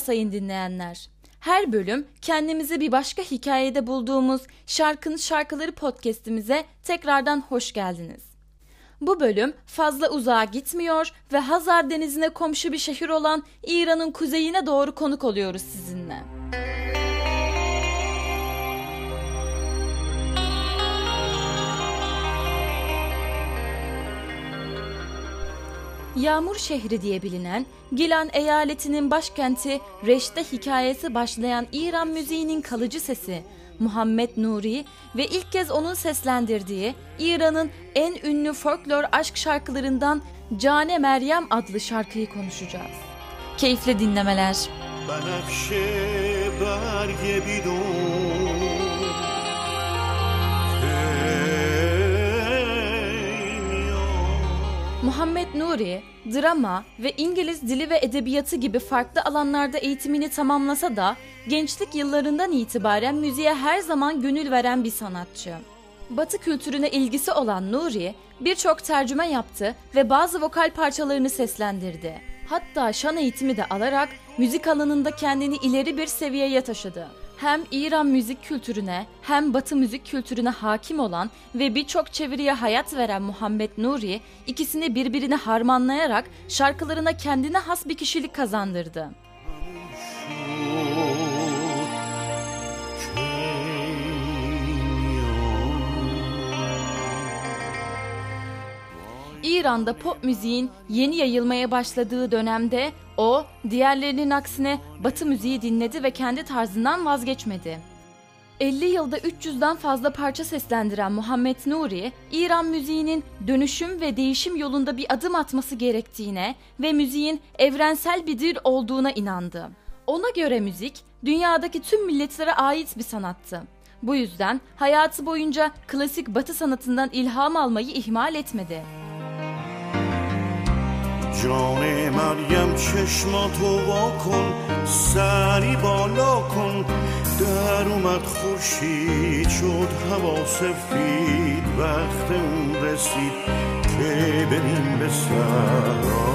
Sayın dinleyenler. Her bölüm kendimizi bir başka hikayede bulduğumuz Şarkın Şarkıları podcast'imize tekrardan hoş geldiniz. Bu bölüm fazla uzağa gitmiyor ve Hazar Denizi'ne komşu bir şehir olan İran'ın kuzeyine doğru konuk oluyoruz sizinle. Yağmur şehri diye bilinen Gilan eyaletinin başkenti Reş'te hikayesi başlayan İran müziğinin kalıcı sesi Muhammed Nuri ve ilk kez onun seslendirdiği İran'ın en ünlü folklor aşk şarkılarından Cane Meryem adlı şarkıyı konuşacağız. Keyifli dinlemeler. Muhammed Nuri, drama ve İngiliz dili ve edebiyatı gibi farklı alanlarda eğitimini tamamlasa da gençlik yıllarından itibaren müziğe her zaman gönül veren bir sanatçı. Batı kültürüne ilgisi olan Nuri birçok tercüme yaptı ve bazı vokal parçalarını seslendirdi. Hatta şan eğitimi de alarak müzik alanında kendini ileri bir seviyeye taşıdı hem İran müzik kültürüne hem Batı müzik kültürüne hakim olan ve birçok çeviriye hayat veren Muhammed Nuri ikisini birbirine harmanlayarak şarkılarına kendine has bir kişilik kazandırdı. İran'da pop müziğin yeni yayılmaya başladığı dönemde o diğerlerinin aksine Batı müziği dinledi ve kendi tarzından vazgeçmedi. 50 yılda 300'den fazla parça seslendiren Muhammed Nuri, İran müziğinin dönüşüm ve değişim yolunda bir adım atması gerektiğine ve müziğin evrensel bir dil olduğuna inandı. Ona göre müzik, dünyadaki tüm milletlere ait bir sanattı. Bu yüzden hayatı boyunca klasik batı sanatından ilham almayı ihmal etmedi. جان مریم چشماتو وا کن سری بالا کن. در اومد خورشید شد هوا سفید وقت اون رسید که بریم به سرا.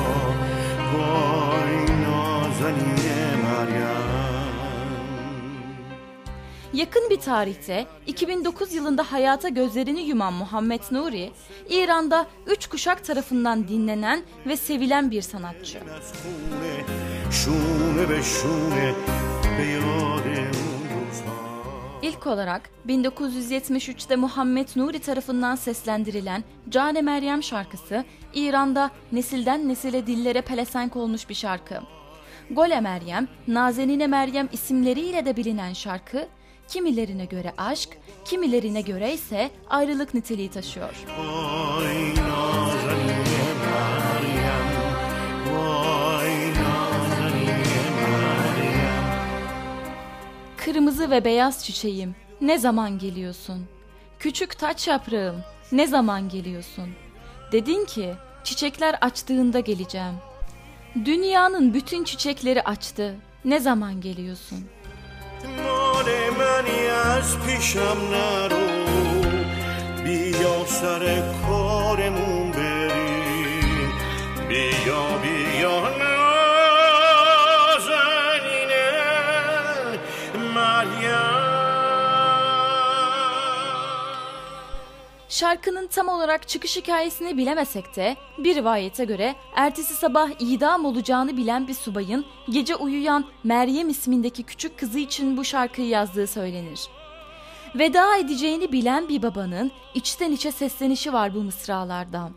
وای نازنین مریم. Yakın bir tarihte 2009 yılında hayata gözlerini yuman Muhammed Nuri, İran'da üç kuşak tarafından dinlenen ve sevilen bir sanatçı. İlk olarak 1973'te Muhammed Nuri tarafından seslendirilen Cane Meryem şarkısı İran'da nesilden nesile dillere pelesenk olmuş bir şarkı. Gole Meryem, Nazenine Meryem isimleriyle de bilinen şarkı Kimilerine göre aşk, kimilerine göre ise ayrılık niteliği taşıyor. Kırmızı ve beyaz çiçeğim, ne zaman geliyorsun? Küçük taç yaprağım, ne zaman geliyorsun? Dedin ki, çiçekler açtığında geleceğim. Dünyanın bütün çiçekleri açtı, ne zaman geliyorsun?'' مال منی از پیشم نرو بیا سر کارمون بریم بیا بیا نازنینه مریم Şarkının tam olarak çıkış hikayesini bilemesek de bir rivayete göre ertesi sabah idam olacağını bilen bir subayın gece uyuyan Meryem ismindeki küçük kızı için bu şarkıyı yazdığı söylenir. Veda edeceğini bilen bir babanın içten içe seslenişi var bu mısralarda.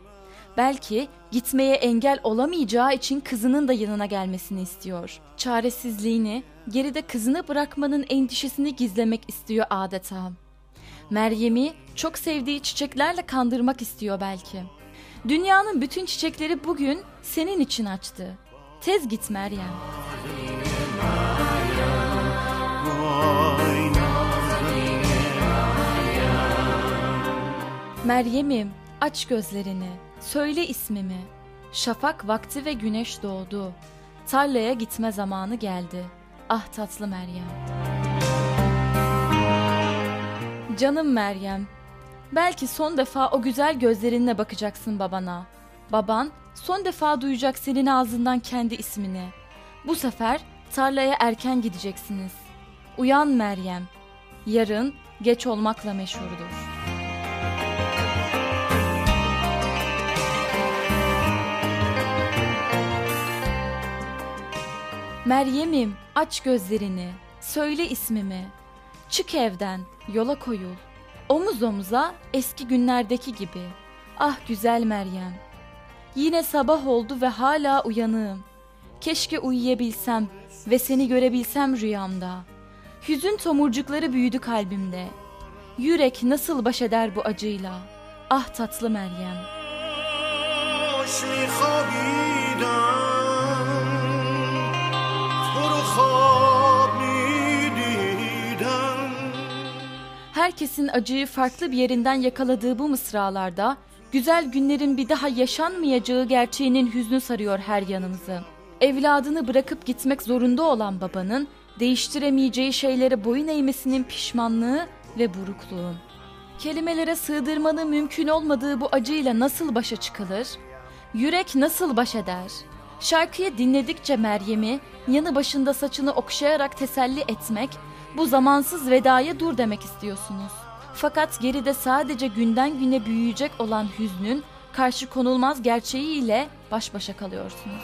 Belki gitmeye engel olamayacağı için kızının da yanına gelmesini istiyor. Çaresizliğini, geride kızını bırakmanın endişesini gizlemek istiyor adeta. Meryem'i çok sevdiği çiçeklerle kandırmak istiyor belki. Dünyanın bütün çiçekleri bugün senin için açtı. Tez git Meryem. Meryem'im aç gözlerini, söyle ismimi. Şafak vakti ve güneş doğdu. Tarlaya gitme zamanı geldi. Ah tatlı Meryem. Canım Meryem, belki son defa o güzel gözlerinle bakacaksın babana. Baban son defa duyacak senin ağzından kendi ismini. Bu sefer tarlaya erken gideceksiniz. Uyan Meryem. Yarın geç olmakla meşhurdur. Meryem'im aç gözlerini, söyle ismimi. Çık evden, yola koyul. Omuz omuza eski günlerdeki gibi. Ah güzel Meryem. Yine sabah oldu ve hala uyanığım. Keşke uyuyabilsem ve seni görebilsem rüyamda. Hüzün tomurcukları büyüdü kalbimde. Yürek nasıl baş eder bu acıyla? Ah tatlı Meryem. Herkesin acıyı farklı bir yerinden yakaladığı bu mısralarda güzel günlerin bir daha yaşanmayacağı gerçeğinin hüznü sarıyor her yanımızı. Evladını bırakıp gitmek zorunda olan babanın değiştiremeyeceği şeylere boyun eğmesinin pişmanlığı ve burukluğu. Kelimelere sığdırmanın mümkün olmadığı bu acıyla nasıl başa çıkılır? Yürek nasıl baş eder? Şarkıyı dinledikçe Meryem'i yanı başında saçını okşayarak teselli etmek, bu zamansız vedaya dur demek istiyorsunuz. Fakat geride sadece günden güne büyüyecek olan hüznün karşı konulmaz gerçeğiyle baş başa kalıyorsunuz.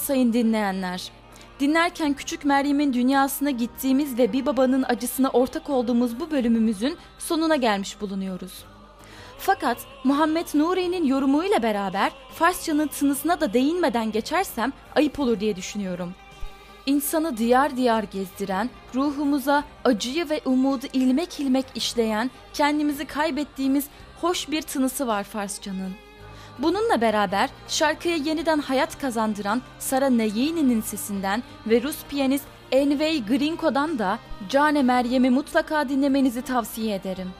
Sayın dinleyenler. Dinlerken küçük Meryem'in dünyasına gittiğimiz ve bir babanın acısına ortak olduğumuz bu bölümümüzün sonuna gelmiş bulunuyoruz. Fakat Muhammed Nuri'nin yorumuyla beraber Farsçanın tınısına da değinmeden geçersem ayıp olur diye düşünüyorum. İnsanı diyar diyar gezdiren, ruhumuza acıyı ve umudu ilmek ilmek işleyen, kendimizi kaybettiğimiz hoş bir tınısı var Farsçanın. Bununla beraber şarkıya yeniden hayat kazandıran Sara Neyini'nin sesinden ve Rus piyanist Envey Grinko'dan da Cane Meryem'i mutlaka dinlemenizi tavsiye ederim.